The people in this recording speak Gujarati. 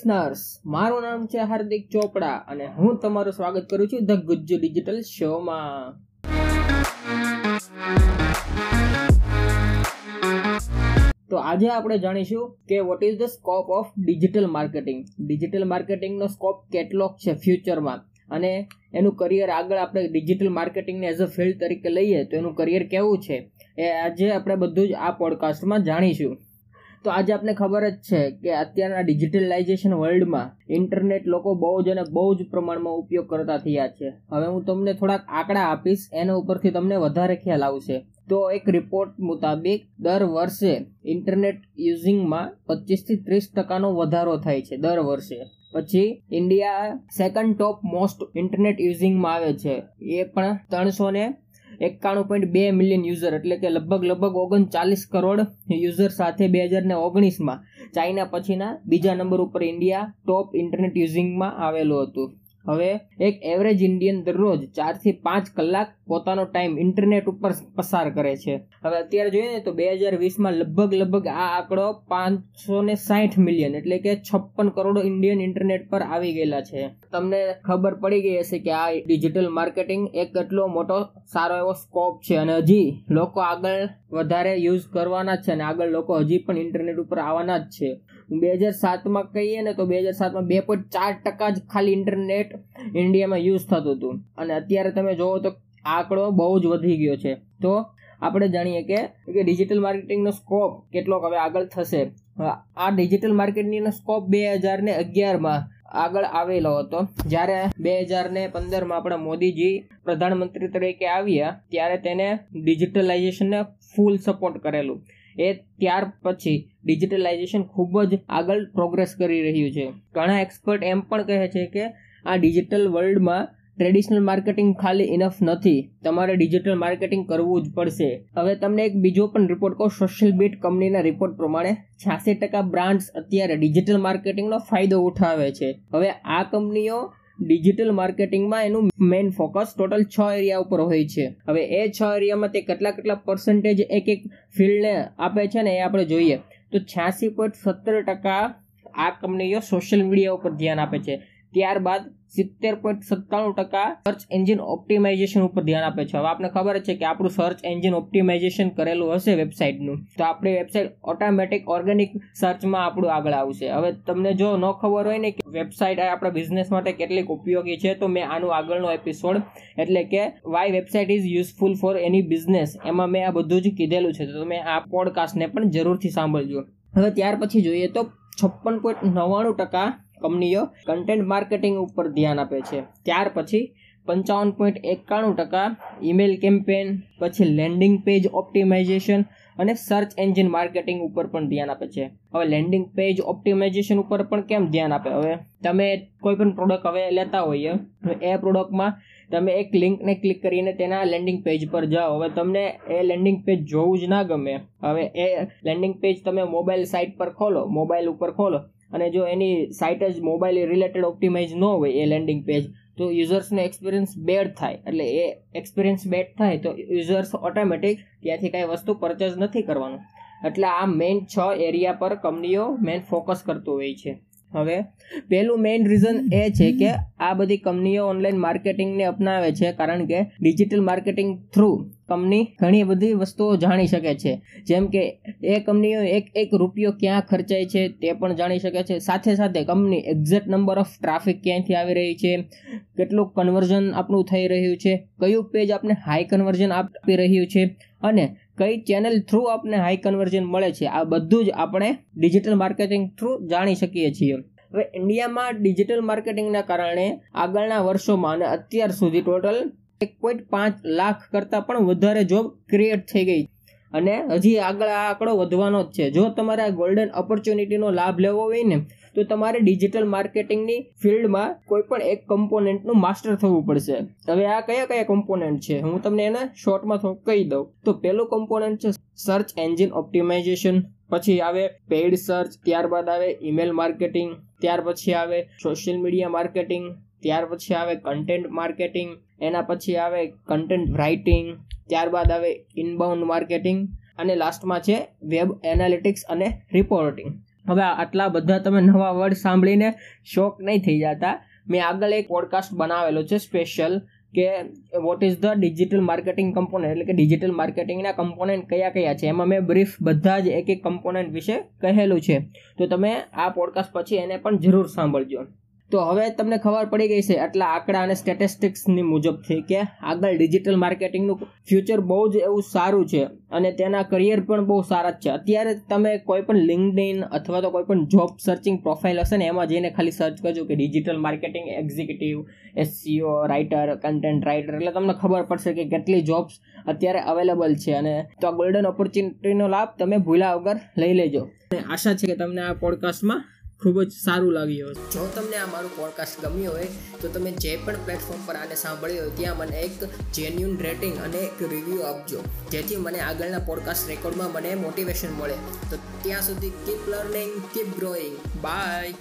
લિસનર્સ મારું નામ છે હાર્દિક ચોપડા અને હું તમારું સ્વાગત કરું છું ધ ગુજ્જુ ડિજિટલ શોમાં. તો આજે આપણે જાણીશું કે what is the scope of digital marketing digital માર્કેટિંગનો scope કેટલો છે ફ્યુચરમાં અને એનું કરિયર આગળ આપણે ડિજિટલ માર્કેટિંગને એઝ અ ફિલ્ડ તરીકે લઈએ તો એનું કરિયર કેવું છે? એ આજે આપણે બધું જ આ પોડકાસ્ટમાં જાણીશું. તો આજે આપને ખબર જ છે કે અત્યારના ડિજિટલાઇઝેશન વર્લ્ડમાં ઇન્ટરનેટ લોકો બહુ જ અને બહુ જ પ્રમાણમાં ઉપયોગ કરતા થયા છે. હવે હું તમને થોડાક આંકડા આપીશ, એના ઉપરથી તમને વધારે ખ્યાલ આવશે. તો એક રિપોર્ટ મુતાબિક દર વર્ષે ઇન્ટરનેટ યુઝિંગમાં પચીસથી ત્રીસ ટકાનો વધારો થાય છે દર વર્ષે. પછી India second top most internet યુઝિંગમાં આવે છે. એ પણ ત્રણસો ને એકાણું પોઈન્ટ બે મિલિયન યુઝર એટલે કે લગભગ લગભગ ઓગણચાલીસ કરોડ યુઝર સાથે બે હજાર ને ઓગણીસમાં ચાઇના પછીના બીજા નંબર ઉપર ઇન્ડિયા ટોપ ઇન્ટરનેટ યુઝિંગમાં આવેલું હતું. હવે એક એવરેજ ઇન્ડિયન દરરોજ ચારથી પાંચ કલાક પોતાનો ટાઈમ ઇન્ટરનેટ ઉપર પસાર કરે છે. હવે અત્યારે જોઈએ ને તો બે હજાર વીસમાં લગભગ લગભગ આ આંકડો પાંચસો ને સાઠ મિલિયન એટલે કે છપ્પન કરોડ ઇન્ડિયન ઇન્ટરનેટ પર આવી ગયેલા છે. તમને ખબર પડી ગઈ હશે કે આ ડિજિટલ માર્કેટિંગ એક એટલો મોટો સારો એવો સ્કોપ છે અને હજી લોકો આગળ વધારે યુઝ કરવાના છે અને આગળ લોકો હજી પણ ઇન્ટરનેટ ઉપર આવવાના જ છે. બે હજાર સાતમાં કહીએ ને તો બે હજાર સાતમાં બે પોઈન્ટ ચાર ટકા જ ખાલી ઇન્ટરનેટ ઇન્ડિયામાં યુઝ થતું હતું. અને અત્યારે તમે જોવો તો આંકડો બહુ જ વધી ગયો છે. તો આપણે જાણીએ કે ડિજિટલ માર્કેટિંગનો સ્કોપ કેટલોક હવે આગળ થશે. આ ડિજિટલ માર્કેટિંગનો સ્કોપ બે હજાર ને અગિયારમાં આગળ આવેલો હતો. જ્યારે બે હજાર ને પંદરમાં આપણે મોદીજી પ્રધાનમંત્રી તરીકે આવ્યા, ત્યારે તેને ડિજિટલાઇઝેશનને ફૂલ સપોર્ટ કરેલું. એ ત્યાર પછી ડિજિટલાઇઝેશન ખૂબ જ આગળ પ્રોગ્રેસ કરી રહ્યું છે. ઘણા એક્સપર્ટ એમ પણ કહે છે કે આ ડિજિટલ વર્લ્ડમાં ટ્રેડિશનલ માર્કેટિંગ ખાલી ઇનફ નથી. તમારે ડિજિટલ માર્કેટિંગ કરવું જ પડશે. હવે તમને એક બીજો પણ રિપોર્ટ કહું સોશિયલ બીટ કંપનીના રિપોર્ટ પ્રમાણે છ્યાસી ટકા બ્રાન્ડ્સ અત્યારે ડિજિટલ માર્કેટિંગનો ફાયદો ઉઠાવે છે. હવે આ કંપનીઓ ડિજિટલ માર્કેટિંગમાં એનું મેઇન ફોકસ ટોટલ છ એરિયા ઉપર હોય છે. હવે એ છ એરિયામાં તે કેટલા કેટલા પર્સન્ટેજ એક એક ફિલ્ડને આપે છે ને એ આપણે જોઈએ. તો છ્યાસી પોઈન્ટ સત્તર ટકા આ કંપનીઓ સોશિયલ મીડિયા ઉપર ધ્યાન આપે છે. ત્યારબાદ સિત્તેર પોઈન્ટ સત્તાણું ટકા સર્ચ એન્જિન ઓપ્ટિમાઇઝેશન ઉપર ધ્યાન આપે છે. હવે આપણે ખબર છે કે આપણું સર્ચ એન્જિન ઓપ્ટિમાઇઝેશન કરેલું હશે વેબસાઇટનું તો આપણી વેબસાઇટ ઓટોમેટિક ઓર્ગેનિક સર્ચમાં આપણું આગળ આવશે. હવે તમને જો ન ખબર હોય ને કે વેબસાઇટ આપણા બિઝનેસ માટે કેટલીક ઉપયોગી છે, તો મેં આનું આગળનો એપિસોડ એટલે કે why website is useful for any business એમાં મેં આ બધું જ કીધેલું છે. તો તમે આ પોડકાસ્ટને પણ જરૂરથી સાંભળજો. હવે ત્યાર પછી જોઈએ તો છપ્પન પોઈન્ટ નવ્વાણું ટકા કંપનીઓ કન્ટેન્ટ માર્કેટિંગ ઉપર ધ્યાન આપે છે. ત્યાર પછી પંચાવન પોઈન્ટ એકાણું ટકા ઈમેલ કેમ્પેન પછી લેન્ડિંગ પેજ ઓપ્ટિમાઇઝેશન અને સર્ચ એન્જિન માર્કેટિંગ ઉપર પણ ધ્યાન આપે છે. હવે લેન્ડિંગ પેજ ઓપ્ટિમાઇઝેશન ઉપર પણ કેમ ધ્યાન આપે? હવે તમે કોઈ પણ પ્રોડક્ટ હવે લેતા હોઈએ એ પ્રોડક્ટમાં તમે એક લિંકને ક્લિક કરીને તેના લેન્ડિંગ પેજ પર જાઓ. હવે તમને એ લેન્ડિંગ પેજ જોવું જ ના ગમે. હવે એ લેન્ડિંગ પેજ તમે મોબાઈલ સાઇટ પર ખોલો મોબાઈલ ઉપર ખોલો. અને જો એની સાઇટ જ મોબાઈલ રિલેટેડ ઓપ્ટિમાઇઝ ન હોય એ લેન્ડિંગ પેજ તો યુઝર્સનો એક્સપિરિયન્સ બેડ થાય. એટલે એ એક્સપિરિયન્સ બેડ થાય તો યુઝર્સ ઓટોમેટિક ત્યાંથી કાંઈ વસ્તુ પરચેઝ નથી કરવાનું. એટલે આ મેઇન છ એરિયા પર કંપનીઓ મેઇન ફોકસ કરતું હોય છે. હવે પહેલું મેઇન રીઝન એ છે કે આ બધી કંપનીઓ ઓનલાઈન માર્કેટિંગને અપનાવે છે, કારણ કે ડિજિટલ માર્કેટિંગ થ્રુ કંપની ઘણી બધી વસ્તુઓ જાણી શકે છે. જેમ કે એ કંપનીઓ એક એક રૂપિયો ક્યાં ખર્ચાય છે તે પણ જાણી શકે છે. સાથે સાથે company exact number of traffic ક્યાંથી આવી રહી છે, કેટલું કન્વર્ઝન આપણું થઈ રહ્યું છે, કયું પેજ આપણે હાઈ કન્વર્ઝન આપી રહ્યું છે, અને કઈ ચેનલ થ્રુ આપણે હાઈ કન્વર્ઝન મળે છે, આ બધું જ આપણે ડિજિટલ માર્કેટિંગ થ્રુ જાણી શકીએ છીએ. હવે ઇન્ડિયામાં ડિજિટલ માર્કેટિંગના કારણે આગળના વર્ષોમાં અને અત્યાર સુધી ટોટલ એક પોઈન્ટ પાંચ લાખ કરતાં પણ વધારે જોબ ક્રિએટ થઈ ગઈ. અને હજી આગળ આ આંકડો વધવાનો જ છે. જો તમારે આ ગોલ્ડન ઓપોર્ચ્યુનિટીનો લાભ લેવો હોય ને તો તમારે ડિજિટલ માર્કેટિંગની ફિલ્ડમાં કોઈ પણ એક કમ્પોનેન્ટનું માસ્ટર થવું પડશે. હવે આ કયા કયા કમ્પોનેન્ટ છે? હું તમને એને શોર્ટમાં કહી દઉં. તો પહેલું કમ્પોનેન્ટ છે સર્ચ એન્જિન ઓપ્ટિમાઇઝેશન પછી આવે પેઇડ સર્ચ ત્યારબાદ આવે ઈમેલ માર્કેટિંગ ત્યાર પછી આવે સોશિયલ મીડિયા માર્કેટિંગ ત્યાર પછી આવે કન્ટેન્ટ માર્કેટિંગ એના પછી આવે કન્ટેન્ટ રાઇટિંગ ત્યારબાદ આવે ઇનબાઉન્ડ માર્કેટિંગ અને લાસ્ટમાં છે વેબ એનાલિટિક્સ અને રિપોર્ટિંગ હવે આટલા બધા તમે નવા વર્ડ સાંભળીને શોક નહીં થઈ જતા. મેં આગળ એક પોડકાસ્ટ બનાવેલો છે સ્પેશિયલ કે what is the digital marketing component એટલે કે ડિજિટલ માર્કેટિંગના કમ્પોનન્ટ કયા કયા છે? એમાં મેં બ્રીફ બધા જ એક એક કમ્પોનન્ટ વિશે કહેલું છે. તો તમે આ પોડકાસ્ટ પછી એને પણ જરૂર સાંભળજો. તો હવે તમને ખબર પડી ગઈ છે આટલા આંકડા અને સ્ટેટિસ્ટિક્સની મુજબથી કે આગળ ડિજિટલ માર્કેટિંગનું ફ્યુચર બહુ જ એવું સારું છે અને તેના કરિયર પણ બહુ સારા જ છે. અત્યારે તમે કોઈ પણ લિંકડિન અથવા તો કોઈ પણ જોબ સર્ચિંગ પ્રોફાઇલ હશે ને, એમાં જઈને ખાલી સર્ચ કરજો કે digital marketing executive SEO writer content writer એટલે તમને ખબર પડશે કે કેટલી જોબ્સ અત્યારે અવેલેબલ છે અને તો આ ગોલ્ડન ઓપોર્ચ્યુનિટીનો લાભ તમે ભૂલ્યા વગર લઈ લેજો. અને આશા છે કે તમને આ પોડકાસ્ટમાં ખૂબ જ સારું લાગ્યું જો તમને આ મારું પોડકાસ્ટ ગમ્યું હોય, તો તમે જે પણ પ્લેટફોર્મ પર આને સાંભળ્યું હોય, ત્યાં મને એક જેન્યુન રેટિંગ અને એક રિવ્યૂ આપજો. જેથી મને આગળના પોડકાસ્ટ રેકોર્ડમાં મને મોટિવેશન મળે. તો ત્યાં સુધી keep learning keep growing bye